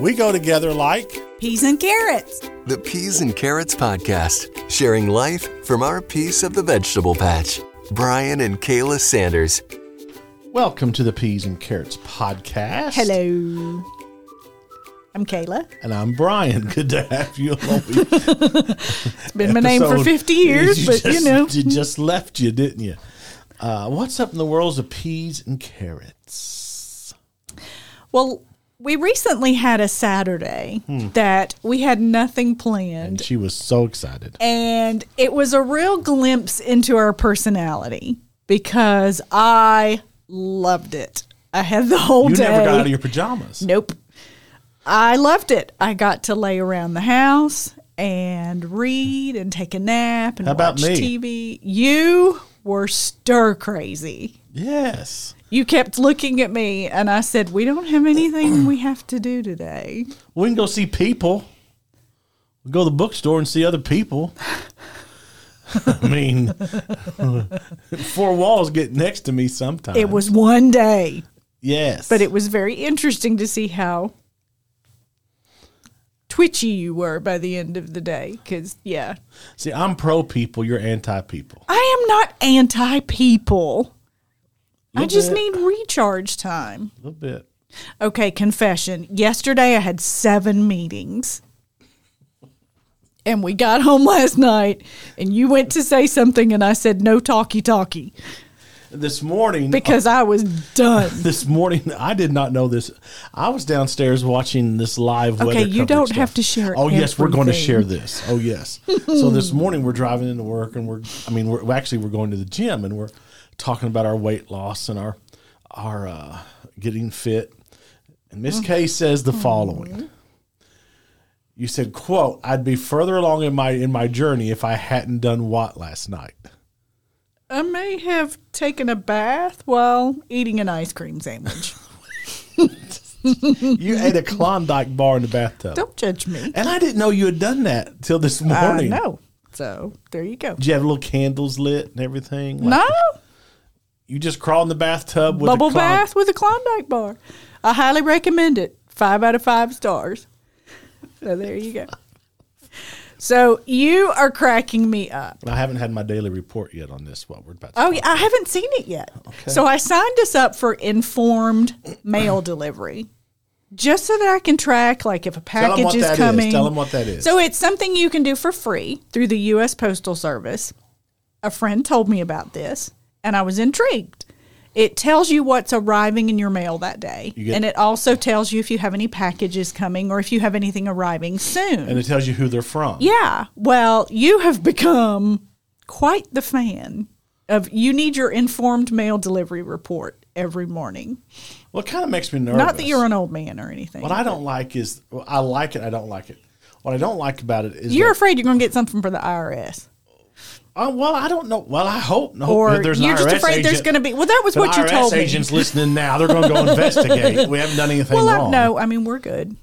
We go together like Peas and carrots. The Peas and Carrots Podcast, sharing life from our piece of the vegetable patch. Brian and Kayla Sanders. Welcome to the Peas and Carrots podcast. Hello. I'm Kayla. And I'm Brian. Good to have you along. It's been my name for 50 years, but you know. You just left you, didn't you? Uh, what's up in the world of peas and carrots? Well, we recently had a Saturday hmm. that we had nothing planned. And she was so excited. And it was a real glimpse into our personality because I loved it. I had the whole You day. You never got out of your pajamas. Nope. I loved it. I got to lay around the house and read and take a nap and How about watch me? TV. You were stir crazy. Yes. You kept looking at me and I said, We don't have anything we have to do today. We can go see people. We go to the bookstore and see other people. I mean, four walls get next to me sometimes. It was one day, yes, but it was very interesting to see how twitchy you were by the end of the day. Because, yeah, See, I'm pro people. You're anti people. I am not anti people. I just bit. need recharge time. A little bit. Okay, confession. Yesterday I had seven meetings. And we got home last night and you went to say something and I said no talkie talkie This morning, because I was done. this morning, I did not know this. I was downstairs watching this live. Okay, you don't stuff. have to share Oh yes, we're going to share this. Oh yes. so this morning we're driving into work and we're. I mean, we're actually we're going to the gym and we're talking about our weight loss and our our uh, getting fit. And Miss K says the following. You said, "quote I'd be further along in my in my journey if I hadn't done what last night." I may have taken a bath while eating an ice cream sandwich. You ate a Klondike bar in the bathtub, Don't judge me. and I didn't know you had done that till this I morning. know. So there you go. Did you have little candles lit and everything? Like, No You just crawl in the bathtub with bubble a Klond- bath with a Klondike bar. I highly recommend it. Five out of five stars. So there you go. So you are cracking me up. I haven't had my daily report yet on this. What we're about. To Oh, yeah, I haven't seen it yet. So I signed us up for informed mail delivery, just so that I can track like if a package is that is. coming. Tell 'em what that is. So it's something you can do for free through the U.S. Postal Service. A friend told me about this, and I was intrigued. It tells you what's arriving in your mail that day, get- and it also tells you if you have any packages coming or if you have anything arriving soon. and it tells you who they're from. Yeah. Well, you have become quite the fan of you need your informed mail delivery report every morning. Well, it kind of makes me nervous. Not that you're an old man or anything. What I don't like is well, I like it. I don't like it. What I don't like about it is you're afraid you're going to get something for the IRS. Uh, well, I don't know. Well, I hope no. Or there's you're just IRS afraid there's going to be. Well, that was if an what you IRS told me. agents listening now. They're going to go investigate. We haven't done anything well, I, wrong. no, I mean, we're good.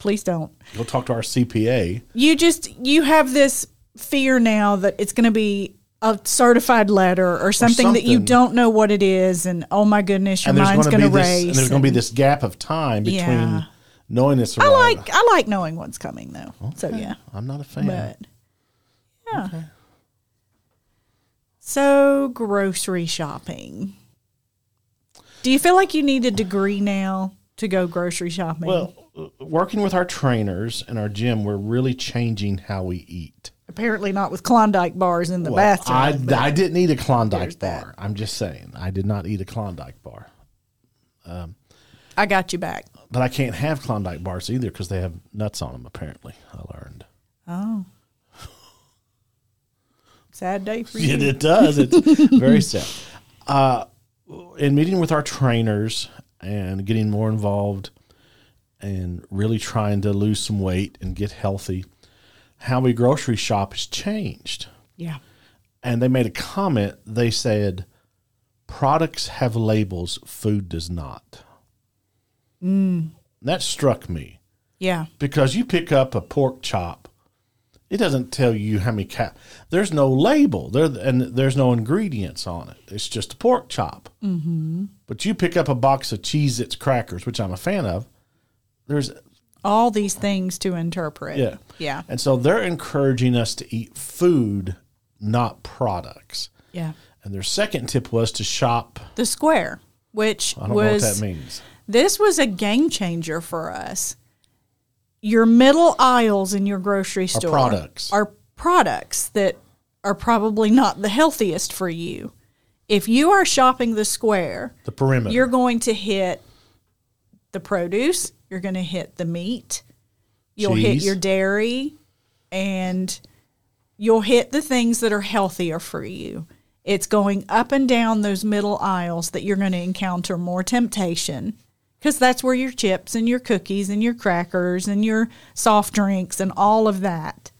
Please don't. Go talk to our CPA. You just, you have this fear now that it's going to be a certified letter or something, that you don't know what it is. And oh my goodness, your and there's mind's going to going be this. And there's going to be this gap of time between Yeah. knowing it's. I like, I like knowing what's coming though. So yeah. I'm not a fan. But yeah. So grocery shopping. Do you feel like you need a degree now to go grocery shopping? Well, working with our trainers and our gym, we're really changing how we eat. apparently not with Klondike bars in the Well, bathtub. I, I didn't eat a Klondike There's that. bar. I'm just saying. I did not eat a Klondike bar. Um, I got you back. But I can't have Klondike bars either because they have nuts on them, apparently. I learned. Oh. Sad day for you. It does. It's very sad. Uh, in meeting with our trainers and getting more involved and really trying to lose some weight and get healthy, how we grocery shop has changed. Yeah. And they made a comment. They said, products have labels, food does not. That struck me Yeah. because you pick up a pork chop, it doesn't tell you how many cal. There's no label there, and there's no ingredients on it. It's just a pork chop. Mm-hmm. But you pick up a box of Cheez-Its crackers, which I'm a fan of. There's all these things to interpret. Yeah. Yeah. And so they're encouraging us to eat food, not products. Yeah. And their second tip was to shop. The square, which I don't was know what that means. this was a game changer for us. Your middle aisles in your grocery store are products. are products that are probably not the healthiest for you. If you are shopping the square, The perimeter. you're going to hit the produce, you're going to hit the meat, you'll hit your dairy, and you'll hit the things that are healthier for you. It's going up and down those middle aisles that you're going to encounter more temptation because that's where your chips and your cookies and your crackers and your soft drinks and all of that.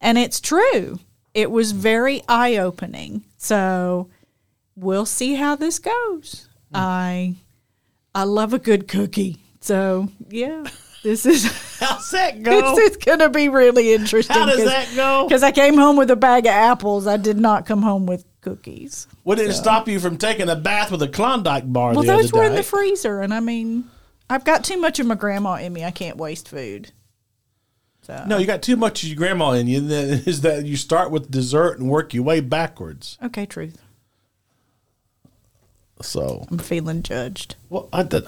And it's true. It was very eye opening. So we'll see how this goes. I I love a good cookie. So yeah, this is How's that go? this is gonna be really interesting. How does that go? Because I came home with a bag of apples. I did not come home with cookies. What did it stop you from taking a bath with a Klondike bar Well, the those other were day? in the freezer, and I mean, I've got too much of my grandma in me. I can't waste food. So no, you got too much of your grandma in you. And then is that you start with dessert and work your way backwards. okay, truth. So, I'm feeling judged. well, I did,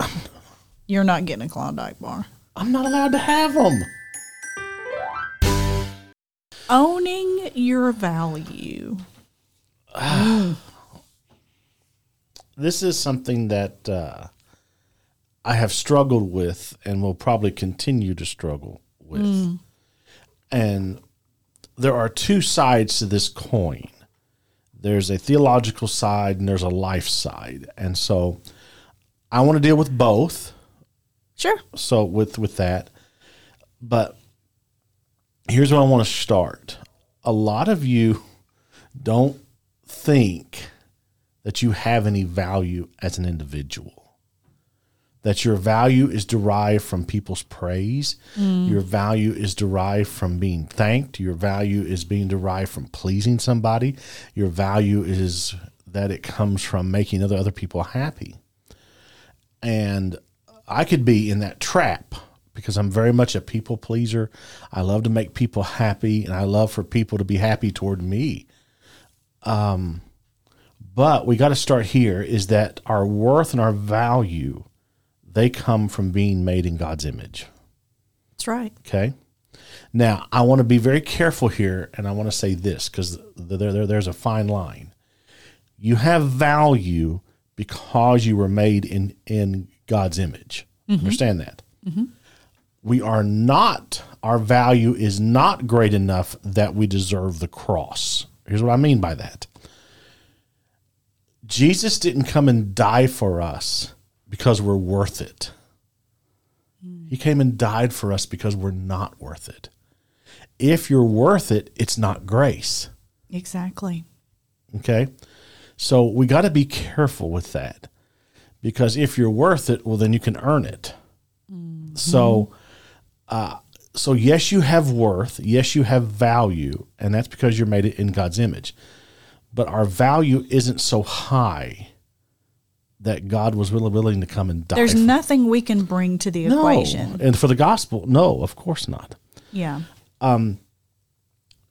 You're not getting a Klondike bar. I'm not allowed to have them. Owning your value. This is something that uh, I have struggled with and will probably continue to struggle with. And there are two sides to this coin there's a theological side and there's a life side. And so I want to deal with both. Sure. so with with that but here's where i want to start a lot of you don't think that you have any value as an individual. That your value is derived from people's praise. Mm. Your value is derived from being thanked. Your value is being derived from pleasing somebody. Your value is that it comes from making other other people happy. And I could be in that trap because I'm very much a people pleaser. I love to make people happy and I love for people to be happy toward me. Um, but we got to start here is that our worth and our value they come from being made in God's image. That's right. Okay. Now, I want to be very careful here, and I want to say this because there, there, there's a fine line. You have value because you were made in, in God's image. Understand that? We are not, our value is not great enough that we deserve the cross. Here's what I mean by that Jesus didn't come and die for us because we're worth it. He came and died for us because we're not worth it. If you're worth it, it's not grace. Exactly. Okay. So we got to be careful with that because if you're worth it, well, then you can earn it. So, uh, so yes, you have worth. Yes, you have value, and that's because you're made in God's image. But our value isn't so high that God was willing, willing to come and die. There's for- nothing we can bring to the no, equation. and for the gospel, no, of course not. Yeah. um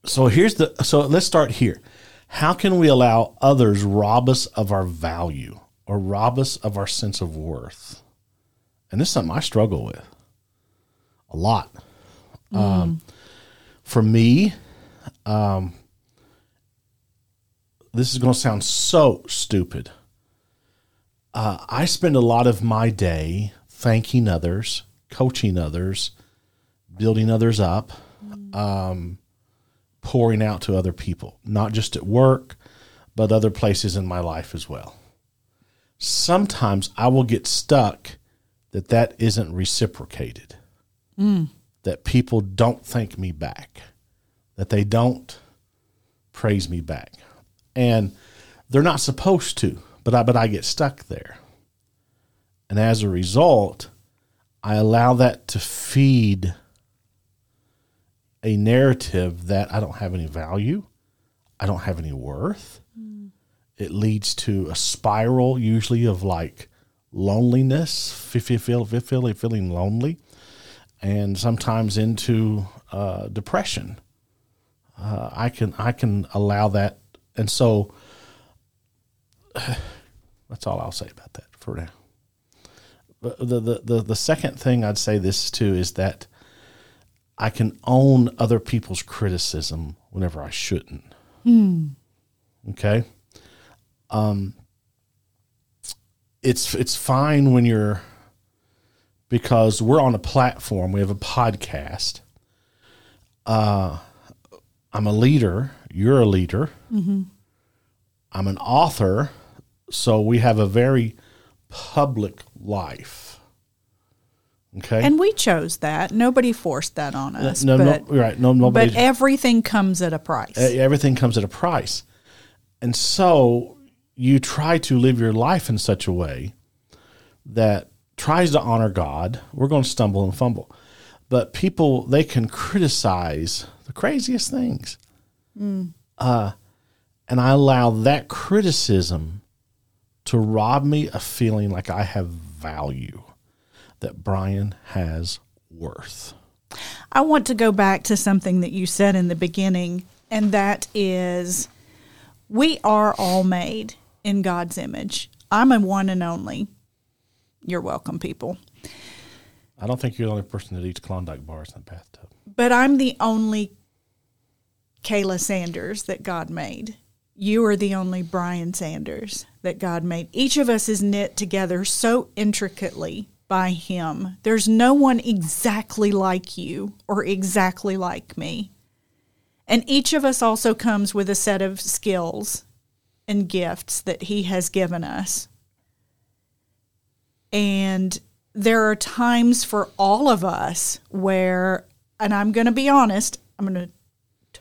So here's the so let's start here. How can we allow others rob us of our value or rob us of our sense of worth? And this is something I struggle with a lot. Um, for me, um, this is going to sound so stupid. Uh, I spend a lot of my day thanking others, coaching others, building others up pouring out to other people, not just at work, but other places in my life as well. Sometimes I will get stuck that that isn't reciprocated, that people don't thank me back, that they don't praise me back. And they're not supposed to, but I, but I get stuck there. And as a result, I allow that to feed a narrative that I don't have any value, I don't have any worth. It leads to a spiral, usually of like loneliness, fe- fe- feel, fe- feeling feeling lonely, and sometimes into uh, depression. Uh, I can I can allow that, and so that's all I'll say about that for now. But the, the the the second thing I'd say this too is that I can own other people's criticism whenever I shouldn't. Okay. Um, it's it's fine when you're because we're on a platform. We have a podcast. Uh, I'm a leader. You're a leader. I'm an author, so we have a very public life. Okay. And we chose that. Nobody forced that on us. no, but, no, right. No, nobody. but everything comes at a price. Everything comes at a price. And so you try to live your life in such a way that tries to honor God. We're going to stumble and fumble. But people, they can criticize the craziest things. Uh, and I allow that criticism to rob me of feeling like I have value, that Brian has worth. I want to go back to something that you said in the beginning, and that is we are all made in God's image. I'm a one and only. You're welcome, people. I don't think you're the only person that eats Klondike bars in the bathtub. But I'm the only Kayla Sanders that God made. You are the only Brian Sanders that God made. Each of us is knit together so intricately by Him. There's no one exactly like you or exactly like me. And each of us also comes with a set of skills and gifts that He has given us. And there are times for all of us where, and I'm going to be honest, I'm going to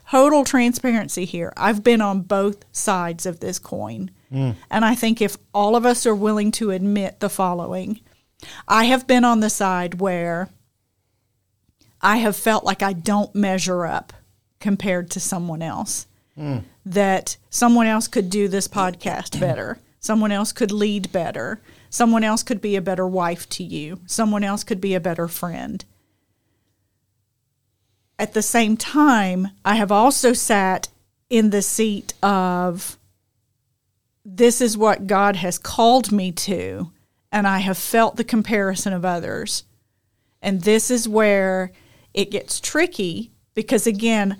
total transparency here. I've been on both sides of this coin. Mm. And I think if all of us are willing to admit the following, I have been on the side where I have felt like I don't measure up compared to someone else. Mm. That someone else could do this podcast better. Someone else could lead better. Someone else could be a better wife to you. Someone else could be a better friend. At the same time, I have also sat in the seat of this is what God has called me to, and I have felt the comparison of others. And this is where it gets tricky because, again,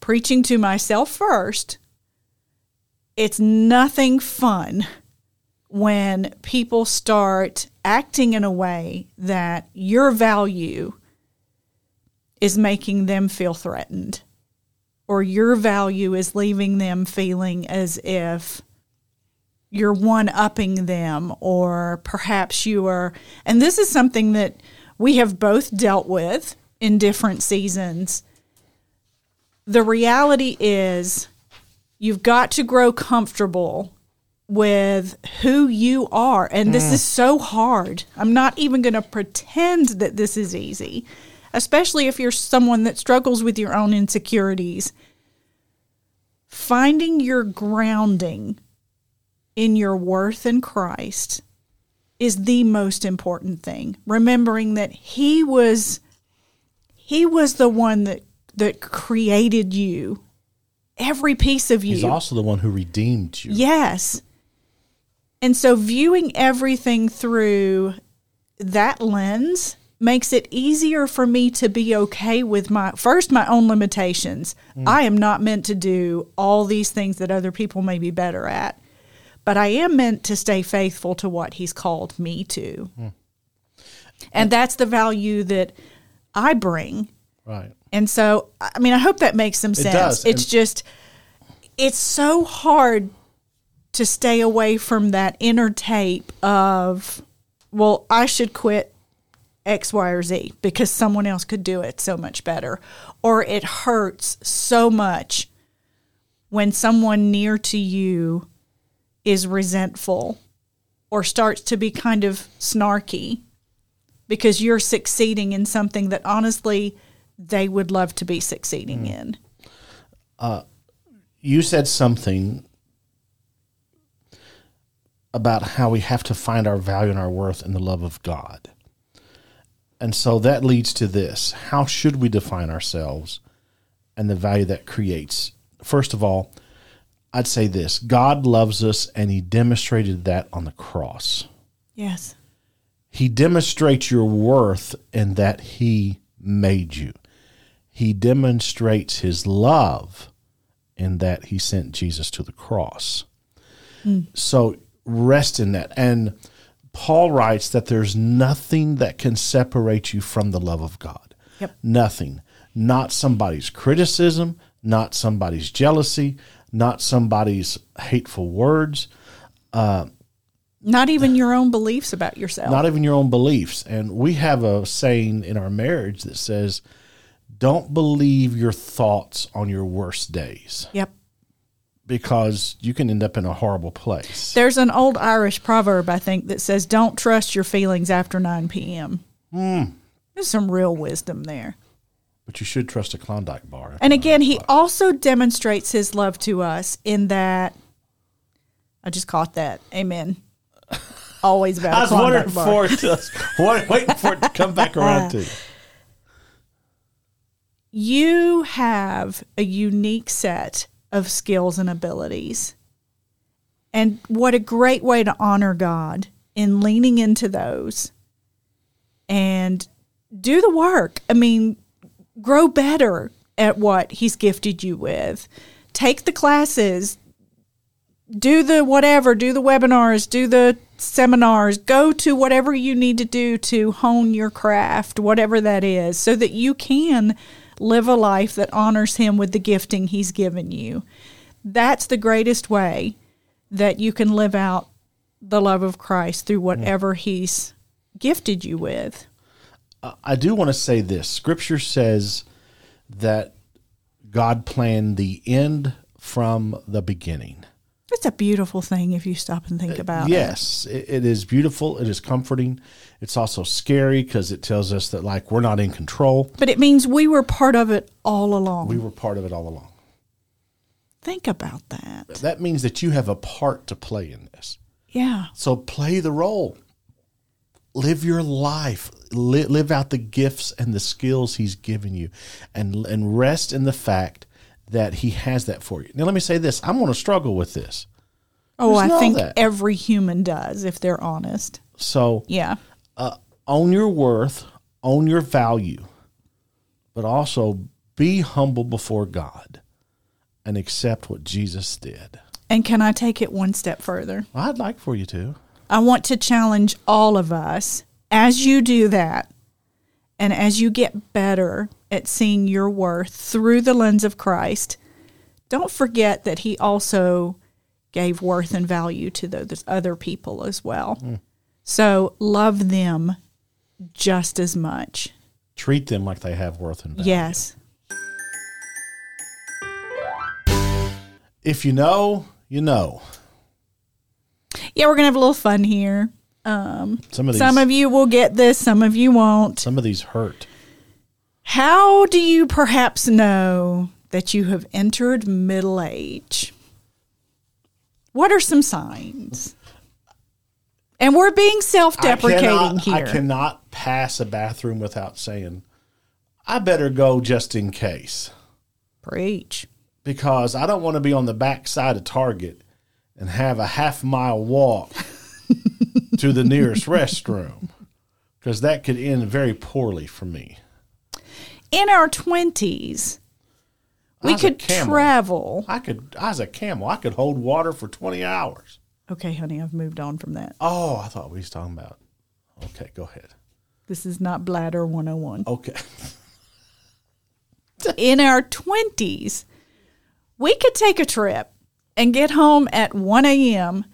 preaching to myself first, it's nothing fun when people start acting in a way that your value is making them feel threatened or your value is leaving them feeling as if you're one upping them or perhaps you are and this is something that we have both dealt with in different seasons. The reality is you've got to grow comfortable with who you are and this is mm. so hard i'm not even going to pretend that this is easy especially if you're someone that struggles with your own insecurities finding your grounding in your worth in Christ is the most important thing. Remembering that he was he was the one that that created you. Every piece of you. He's also the one who redeemed you. Yes. And so viewing everything through that lens makes it easier for me to be okay with my first my own limitations. Mm. I am not meant to do all these things that other people may be better at. But I am meant to stay faithful to what he's called me to. Hmm. And that's the value that I bring. Right. And so, I mean, I hope that makes some sense. does, It's and- just, it's so hard to stay away from that inner tape of, well, I should quit X, Y, or Z because someone else could do it so much better. Or it hurts so much when someone near to you is resentful or starts to be kind of snarky because you're succeeding in something that honestly they would love to be succeeding hmm. in. Uh, you said something about how we have to find our value and our worth in the love of God. And so that leads to this. How should we define ourselves and the value that creates? First of all, I'd say this God loves us, and He demonstrated that on the cross. Yes. He demonstrates your worth in that He made you. He demonstrates His love in that He sent Jesus to the cross. Hmm. So rest in that. And Paul writes that there's nothing that can separate you from the love of God. Yep. Nothing. Not somebody's criticism, not somebody's jealousy, not somebody's hateful words, Uh, Not even your own beliefs about yourself. not even your own beliefs. And we have a saying in our marriage that says, don't believe your thoughts on your worst days yep. Because you can end up in a horrible place. There's an old Irish proverb, I think, that says, Don't trust your feelings after 9 p.m. Hmm. There's some real wisdom there. But you should trust a Klondike bar. And again, he also demonstrates his love to us in that. I just caught that. Amen. Always about I was wondering bar. for it to, waiting for it to come back uh, around to you. You have a unique set of skills and abilities. And what a great way to honor God in leaning into those and do the work. I mean, grow better at what He's gifted you with. Take the classes, do the whatever, do the webinars, do the seminars, go to whatever you need to do to hone your craft, whatever that is, so that you can live a life that honors Him with the gifting He's given you. That's the greatest way that you can live out the love of Christ through hmm. whatever He's gifted you with. I do want to say this. Scripture says that God planned the end from the beginning. It's a beautiful thing if you stop and think uh, about it. Yes, it, it is beautiful. It is comforting. It's also scary because it tells us that like we're not in control. But it means we were part of it all along. We were part of it all along. think about that. That means that you have a part to play in this. Yeah. So play the role. Live your life. Li- live out the gifts and the skills he's given you and and rest in the fact that he has that for you. Now let me say this. I'm going to struggle with this. Oh, Just I think every human does if they're honest. So Yeah. uh, own your worth, own your value, but also be humble before God and accept what Jesus did. And can I take it one step further? I'd like for you to. I want to challenge all of us as you do that and as you get better at seeing your worth through the lens of Christ, don't forget that He also gave worth and value to those other people as well. So love them just as much. Treat them like they have worth and value. Yes. If you know, you know. Yeah, we're going to have a little fun here. Um, Some of these some of you will get this, some of you won't. some of these hurt. How do you perhaps know that you have entered middle age? What are some signs? And we're being self deprecating here. I cannot pass a bathroom without saying, I better go just in case. Preach. Because I don't want to be on the back side of Target and have a half mile walk to the nearest restroom. Because that could end very poorly for me. In our 20s, we could travel. I could I was a camel. I could hold water for twenty hours. Okay, honey, I've moved on from that. Oh, I thought we was talking about Okay, go ahead. This is not bladder 101. Okay. in our 20s, we could take a trip and get home at 1 a.m.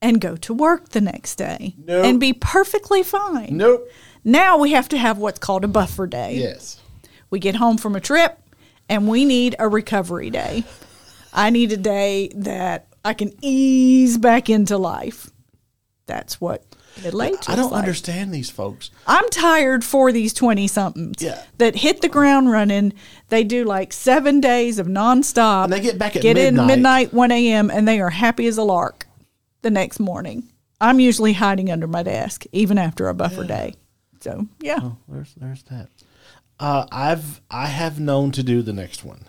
and go to work the next day Nope. and be perfectly fine. Nope. Now we have to have what's called a buffer day. Yes. We get home from a trip and we need a recovery day. I need a day that I can ease back into life. That's what middle age I don't like. understand these folks. I'm tired for these 20 somethings Yeah. that hit the ground running. They do like seven days of nonstop. And they get back at get midnight. in midnight, 1 a.m., and they are happy as a lark the next morning. I'm usually hiding under my desk, even after a buffer day. So yeah, Oh, there's there's that. Uh, I've I have known to do the next one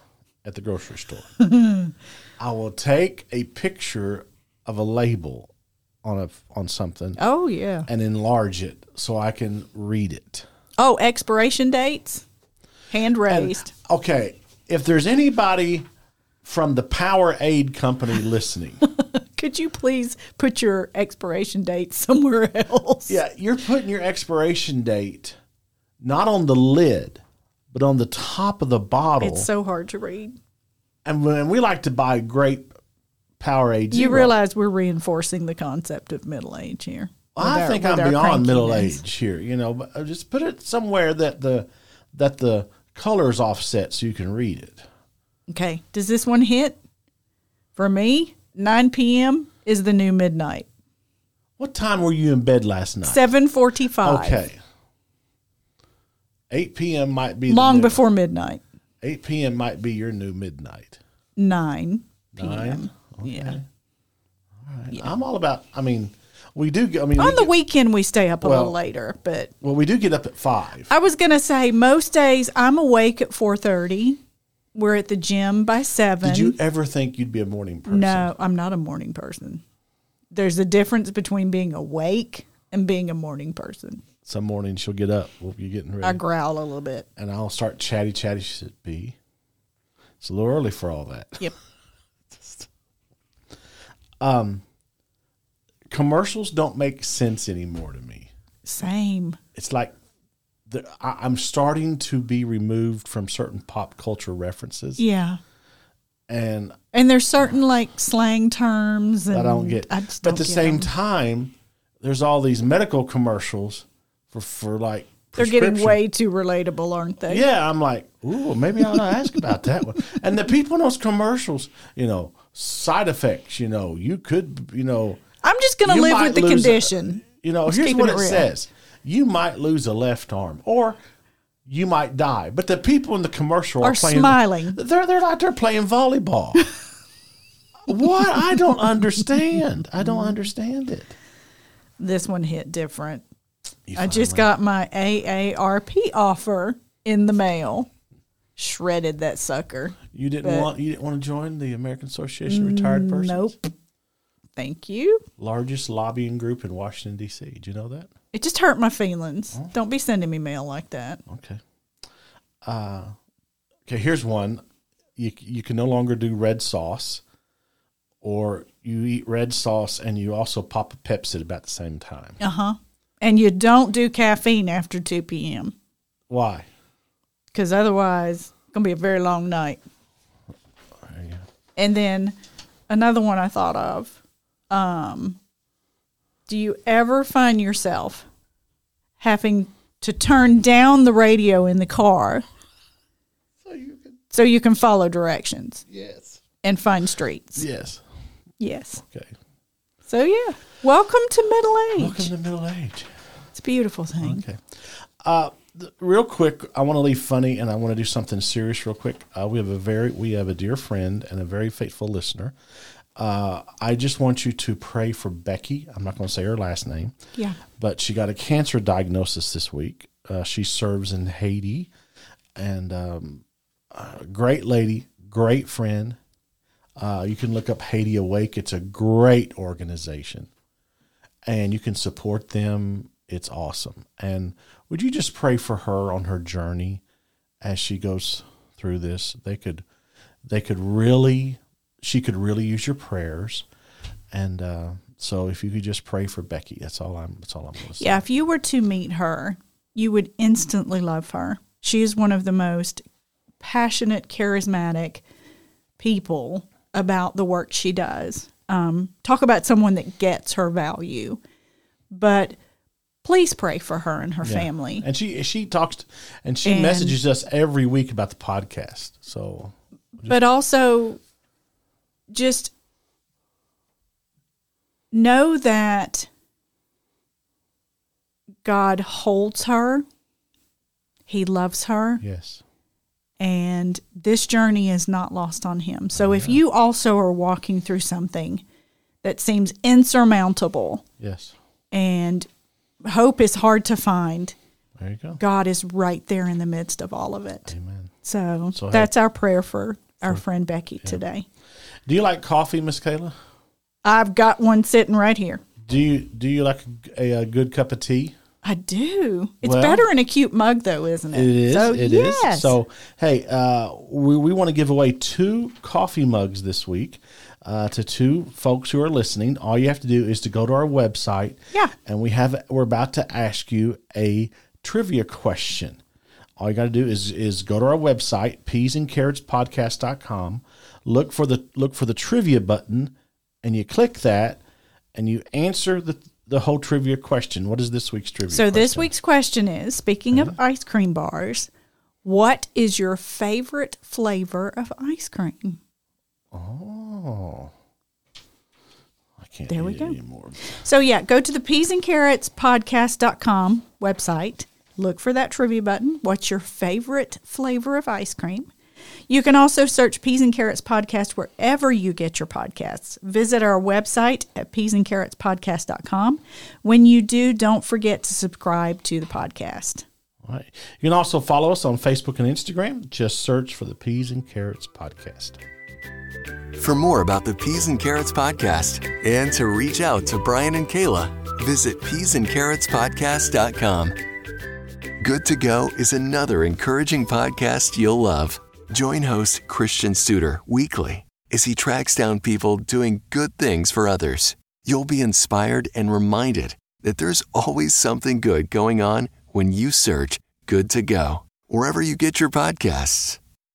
at the grocery store. I will take a picture of a label on a on something oh yeah. and enlarge it so I can read it. Oh, expiration dates, hand And, raised. okay, if there's anybody from the Powerade Company listening, Could you please put your expiration date somewhere else? yeah, you're putting your expiration date not on the lid, but on the top of the bottle. It's so hard to read. and when we like to buy great Powerade, You realize we're reinforcing the concept of middle age here. I our- think I'm beyond middle age here. You know, but uh, just put it somewhere that the that the colors offset so you can read it. Okay. Does this one hit? For me, 9 p.m. is the new midnight. What time were you in bed last night? 7:45. Okay. 8 p.m. might be Long before midnight. 8 p.m. might be your new midnight. 9 p.m. Nine. Yeah. I'm all about. I mean, we do. get- I mean, we On the get- weekend we stay up a Well- little later, but well, we do get up at five. I was gonna say most days I'm awake at 4:30. We're at the gym by seven. Did you ever think you'd be a morning person? No, I'm not a morning person. There's a difference between being awake and being a morning person. Some morning she'll get up. We'll be getting ready. I growl a little bit. and I'll start chatty chatty. She said, "B, it's a little early for all that." Yep. Um, commercials don't make sense anymore to me. Same. It's like the, I, I'm starting to be removed from certain pop culture references, Yeah. and And there's certain like slang terms and I don't get. I just but at the same 'em. time, there's all these medical commercials for for like they're getting way too relatable, aren't they? Yeah, I'm like, ooh, maybe I'll ask about that one. And the people in those commercials, you know, side effects. You know, you could, you know. I'm just gonna live with the lose a- condition. You know, Just here's what it says: you might lose a left arm, or you might die. But the people in the commercial are, Are playing, smiling. They're they're like they're playing volleyball. what? I don't understand. I don't understand it. this one hit different. You I just got my AARP offer in the mail. Shredded that sucker. You didn't but- want you didn't want to join the American Association of Retired Persons. Nope. Thank you. Largest lobbying group in Washington D.C. Did you know that? It just hurt my feelings. Don't be sending me mail like that. Okay. Uh, okay. Here's one. You you can no longer do red sauce, or you eat red sauce and you also pop a Pepsi at about the same time. Uh huh. And you don't do caffeine after 2 p.m. Why? because otherwise it's going to be a very long night. There you go. And then another one I thought of. Um, do you ever find yourself having to turn down the radio in the car So you can. so you can follow directions Yes. and find streets? Yes. Yes. Okay. So yeah, welcome to middle age. Welcome to middle age. It's a beautiful thing. Okay. Uh, th- real quick, I want to leave funny, and I want to do something serious real quick. Uh, we have a very, we have a dear friend and a very faithful listener. Uh, I just want you to pray for Becky. I'm not going to say her last name, Yeah. but she got a cancer diagnosis this week. Uh, she serves in Haiti, and um, uh, great lady, great friend. Uh, you can look up Haiti Awake. It's a great organization and you can support them. It's awesome. And would you just pray for her on her journey as she goes through this? They could, they could really, she could really use your prayers. And uh, so, if you could just pray for Becky, that's all I'm. That's all I'm to say. Yeah, if you were to meet her, you would instantly love her. She is one of the most passionate, charismatic people about the work she does. Um, talk about someone that gets her value. But please pray for her and her Yeah. family. And she she talks and she And- messages us every week about the podcast. So but also just know that God holds her. He loves her. yes, and this journey is not lost on him. So if you also are walking through something that seems insurmountable yes, and hope is hard to find, There you go. God is right there in the midst of all of it. Amen. So, So, hey- that's our prayer for our friend Becky today. Do you like coffee, Miss Kayla? I've got one sitting right here. Do you do you like a, a good cup of tea? I do. It's Well- better in a cute mug, though, isn't it? It is. So, It is. yes. So, hey, uh, we, we want to give away two coffee mugs this week uh, to two folks who are listening. All you have to do is to go to our website. Yeah. And we have we're about to ask you a trivia question. All you got to do is is go to our website peasandcarrotspodcast.com, look for the look for the trivia button, and you click that, and you answer the the whole trivia question. What is this week's trivia? So this week's question is: Speaking of ice cream bars, what is your favorite flavor of ice cream? Oh. I can't There we go. anymore. So yeah, go to the peas and carrots podcast.com website. Look for that trivia button. What's your favorite flavor of ice cream? You can also search Peas and Carrots Podcast wherever you get your podcasts. Visit our website at peasandcarrotspodcast.com. When you do, don't forget to subscribe to the podcast. All right. You can also follow us on Facebook and Instagram. Just search for the Peas and Carrots Podcast. For more about the Peas and Carrots podcast and to reach out to Brian and Kayla, visit peasandcarrotspodcast.com. Good to Go is another encouraging podcast you'll love. Join host Christian Studer weekly as he tracks down people doing good things for others. You'll be inspired and reminded that there's always something good going on when you search Good to Go, wherever you get your podcasts.